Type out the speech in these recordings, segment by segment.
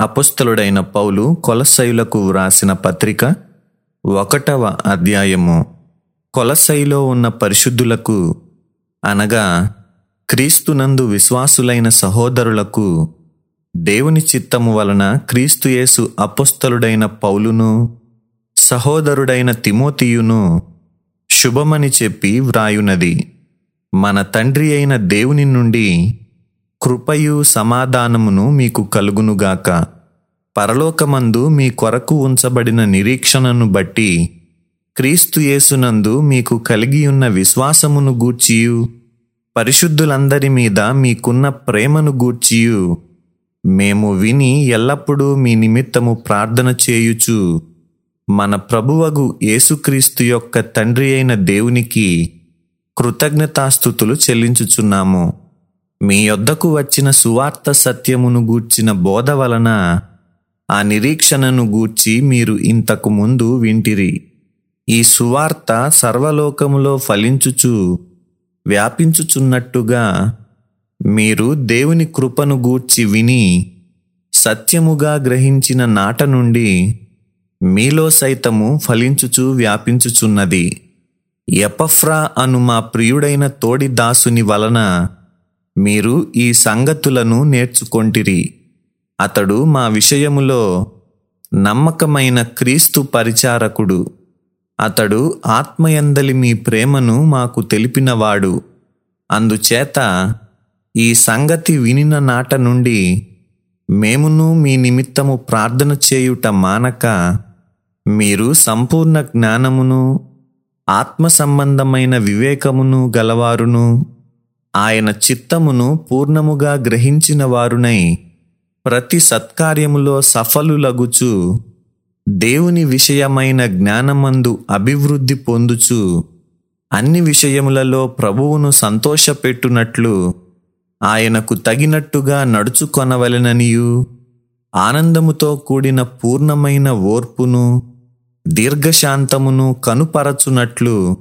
అపుస్తలుడైన పౌలు కొలసైలకు వ్రాసిన పత్రిక ఒకటవ అధ్యాయము. కొలసైలో ఉన్న పరిశుద్ధులకు అనగా క్రీస్తునందు విశ్వాసులైన సహోదరులకు దేవుని చిత్తము వలన క్రీస్తుయేసు అపుస్తలుడైన పౌలును సహోదరుడైన తిమోతియును శుభమని చెప్పి వ్రాయునది. మన తండ్రి అయిన దేవుని నుండి కృపయు సమాధానమును మీకు కలుగునుగాక. పరలోకమందు మీ కొరకు ఉంచబడిన నిరీక్షణను బట్టి క్రీస్తుయేసునందు మీకు కలిగియున్న విశ్వాసమును గూర్చియు. పరిశుద్ధులందరి మీద మీకున్న ప్రేమను గూర్చియు. మేము విని ఎల్లప్పుడూ మీ నిమిత్తము ప్రార్థన చేయుచు. మన ప్రభువగు యేసుక్రీస్తు యొక్క తండ్రి అయిన దేవునికి కృతజ్ఞతాస్థుతులు చెల్లించుచున్నాము. మీ యొద్దకు వచ్చిన సువార్త సత్యమును గూర్చిన బోధ వలన ఆ నిరీక్షణను గూర్చి మీరు ఇంతకు ముందు వింటిరి. ఈ సువార్త సర్వలోకములో ఫలించుచు వ్యాపించుచున్నట్టుగా మీరు దేవుని కృపను గూర్చి విని సత్యముగా గ్రహించిన నాట నుండి మీలో సైతము ఫలించుచు వ్యాపించుచున్నది. ఎపఫ్రా అను మా ప్రియుడైన తోడి దాసుని వలన మీరు ఈ సంగతులను నేర్చుకొంటిరి. అతడు మా విషయములో నమ్మకమైన క్రీస్తు పరిచారకుడు. అతడు ఆత్మయందలి మీ ప్రేమను మాకు తెలిపినవాడు. అందుచేత ఈ సంగతి వినిన నాట నుండి మేమును మీ నిమిత్తము ప్రార్థన చేయుట మానక మీరు సంపూర్ణ జ్ఞానమును ఆత్మ సంబంధమైన వివేకమును గలవారును. ఆయన చిత్తమును పూర్ణముగా గ్రహించిన వారునై ప్రతి సత్కార్యములో సఫలులగుచు దేవుని విషయమైన జ్ఞానమందు అభివృద్ధి పొందుచు అన్ని విషయములలో ప్రభువును సంతోషపెట్టునట్లు ఆయనకు తగినట్టుగా నడుచుకొనవలెననియు. ఆనందముతో కూడిన పూర్ణమైన ఓర్పును దీర్ఘశాంతమును కనుపరచునట్లు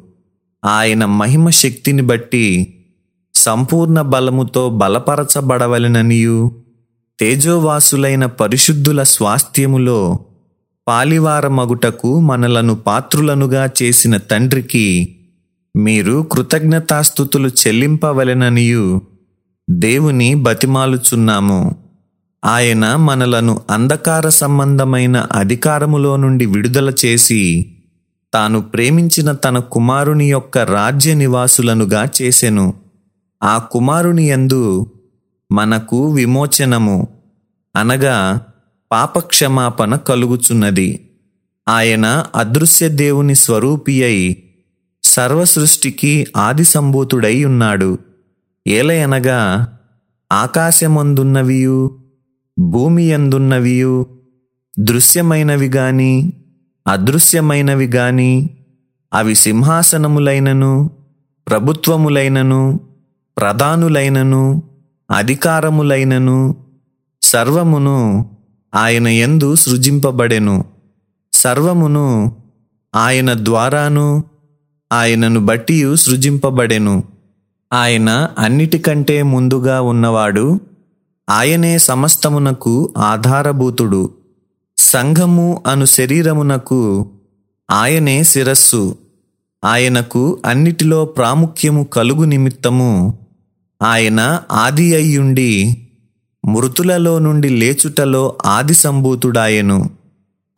ఆయన మహిమ శక్తిని బట్టి సంపూర్ణ బలముతో బలపరచబడవలెననియు. తేజోవాసులైన పరిశుద్ధుల స్వాస్థ్యములో పాలివారమగుటకు మనలను పాత్రులనుగా చేసిన తండ్రికి మీరు కృతజ్ఞతాస్థుతులు చెల్లింపవలెననియు. దేవుని బతిమాలుచున్నాము. ఆయన మనలను అంధకార సంబంధమైన అధికారములో నుండి విడుదల చేసి తాను ప్రేమించిన తన కుమారుని యొక్క రాజ్య నివాసులనుగా చేసెను. ఆ కుమారుని యందు మనకు విమోచనము అనగా పాపక్షమాపణ కలుగుచున్నది. ఆయన అదృశ్య దేవుని స్వరూపి అయి సర్వసృష్టికి ఆది సంభూతుడై ఉన్నాడు. ఏలయనగా ఆకాశమందున్నవియు భూమి ఎందున్నవియు దృశ్యమైనవి గాని అదృశ్యమైనవి గాని అవి సింహాసనములైనను ప్రభుత్వములైనను ప్రధానులైనను అధికారములైనను సర్వమును ఆయన ఎందు సృజింపబడెను. సర్వమును ఆయన ద్వారాను ఆయనను బట్టి సృజింపబడెను. ఆయన అన్నిటికంటే ముందుగా ఉన్నవాడు ఆయనే సమస్తమునకు ఆధారభూతుడు. సంఘము అను శరీరమునకు ఆయనే శిరస్సు. ఆయనకు అన్నిటిలో ప్రాముఖ్యము కలుగు నిమిత్తము ఆయన ఆది అయ్యుండి మృతులలో నుండి లేచుటలో ఆది సంభూతుడాయెను.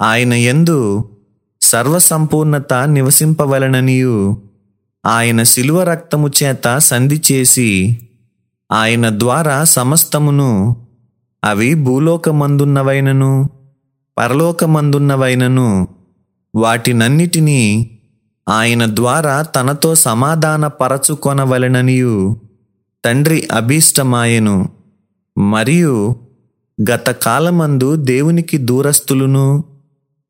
ఆయన యందు సర్వసంపూర్ణత నివసింపవలననియు. ఆయన శిలువ రక్తము చేత సంధి చేసి ఆయన ద్వారా సమస్తమును అవి భూలోకమందున్నవైనను పరలోకమందున్నవైనను వాటినన్నిటినీ ఆయన ద్వారా తనతో సమాధానపరచుకొనవలెననియు. తండ్రి అభీష్టమాయెను. మరియు గత కాలమందు దేవునికి దూరస్తులును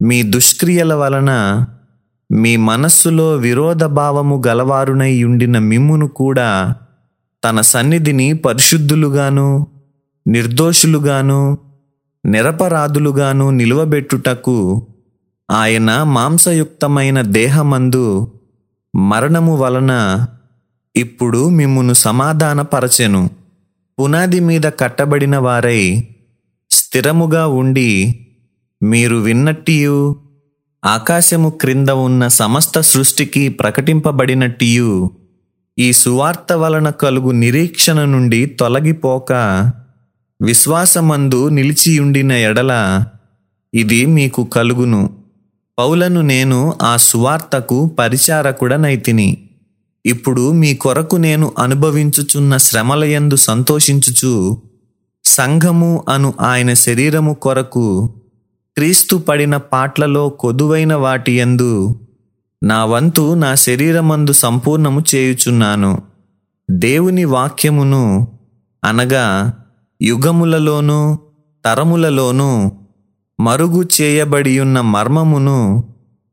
మీ దుష్క్రియల వలన మీ మనస్సులో విరోధ భావము గలవారునై ఉండిన మిమ్మును కూడా తన సన్నిధిని పరిశుద్ధులుగాను నిర్దోషులుగాను నిరపరాధులుగాను నిలువబెట్టుటకు ఆయన మాంసయుక్తమైన దేహమందు మరణము వలన ఇప్పుడు మిమ్మును సమాధానపరచెను. పునాది మీద కట్టబడిన వారై స్థిరముగా ఉండి మీరు విన్నట్టియు ఆకాశము క్రింద ఉన్న సమస్త సృష్టికి ప్రకటింపబడినట్టియు ఈ సువార్త వలన కలుగు నిరీక్షణ నుండి తొలగిపోక విశ్వాసమందు నిలిచియుండిన ఎడల ఇది మీకు కలుగును. పౌలను నేను ఆ సువార్తకు పరిచారకుడనైతిని. ఇప్పుడు మీ కొరకు నేను అనుభవించుచున్న శ్రమలయందు సంతోషించుచు సంఘము అను ఆయన శరీరము కొరకు క్రీస్తు పడిన పాట్లలో కొదువైన వాటి యందు నా వంతు నా శరీరమందు సంపూర్ణము చేయుచున్నాను. దేవుని వాక్యమును అనగా యుగములలోనూ తరములలోనూ మరుగు చేయబడియున్న మర్మమును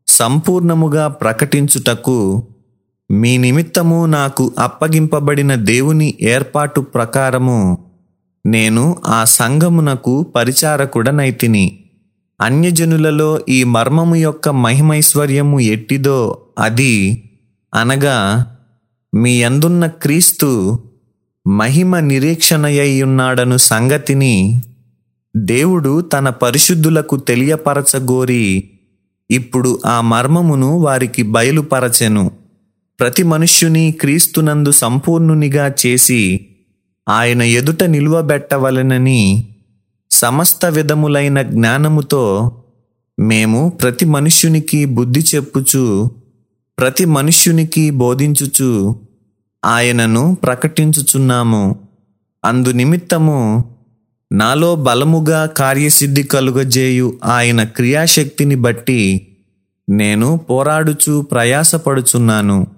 సంపూర్ణముగా ప్రకటించుటకు మీ నిమిత్తము నాకు అప్పగింపబడిన దేవుని ఏర్పాటు ప్రకారము నేను ఆ సంఘమునకు పరిచారకుడనైతిని. అన్యజనులలో ఈ మర్మము యొక్క మహిమైశ్వర్యము ఎట్టిదో అది అనగా మీ అందున్న క్రీస్తు మహిమ నిరీక్షణయ్యున్నాడను సంగతిని దేవుడు తన పరిశుద్ధులకు తెలియపరచగోరి ఇప్పుడు ఆ మర్మమును వారికి బయలుపరచెను. ప్రతి మనుష్యుని క్రీస్తునందు సంపూర్ణునిగా చేసి ఆయన ఎదుట నిలువబెట్టవలెనని సమస్త విధములైన జ్ఞానముతో మేము ప్రతి మనుష్యునికి బుద్ధి చెప్పుచు ప్రతి మనుష్యునికి బోధించుచు ఆయనను ప్రకటించుచున్నాము. అందు నిమిత్తము నాలో బలముగా కార్యసిద్ధి కలుగజేయు ఆయన క్రియాశక్తిని బట్టి నేను పోరాడుచు ప్రయాసపడుచున్నాను.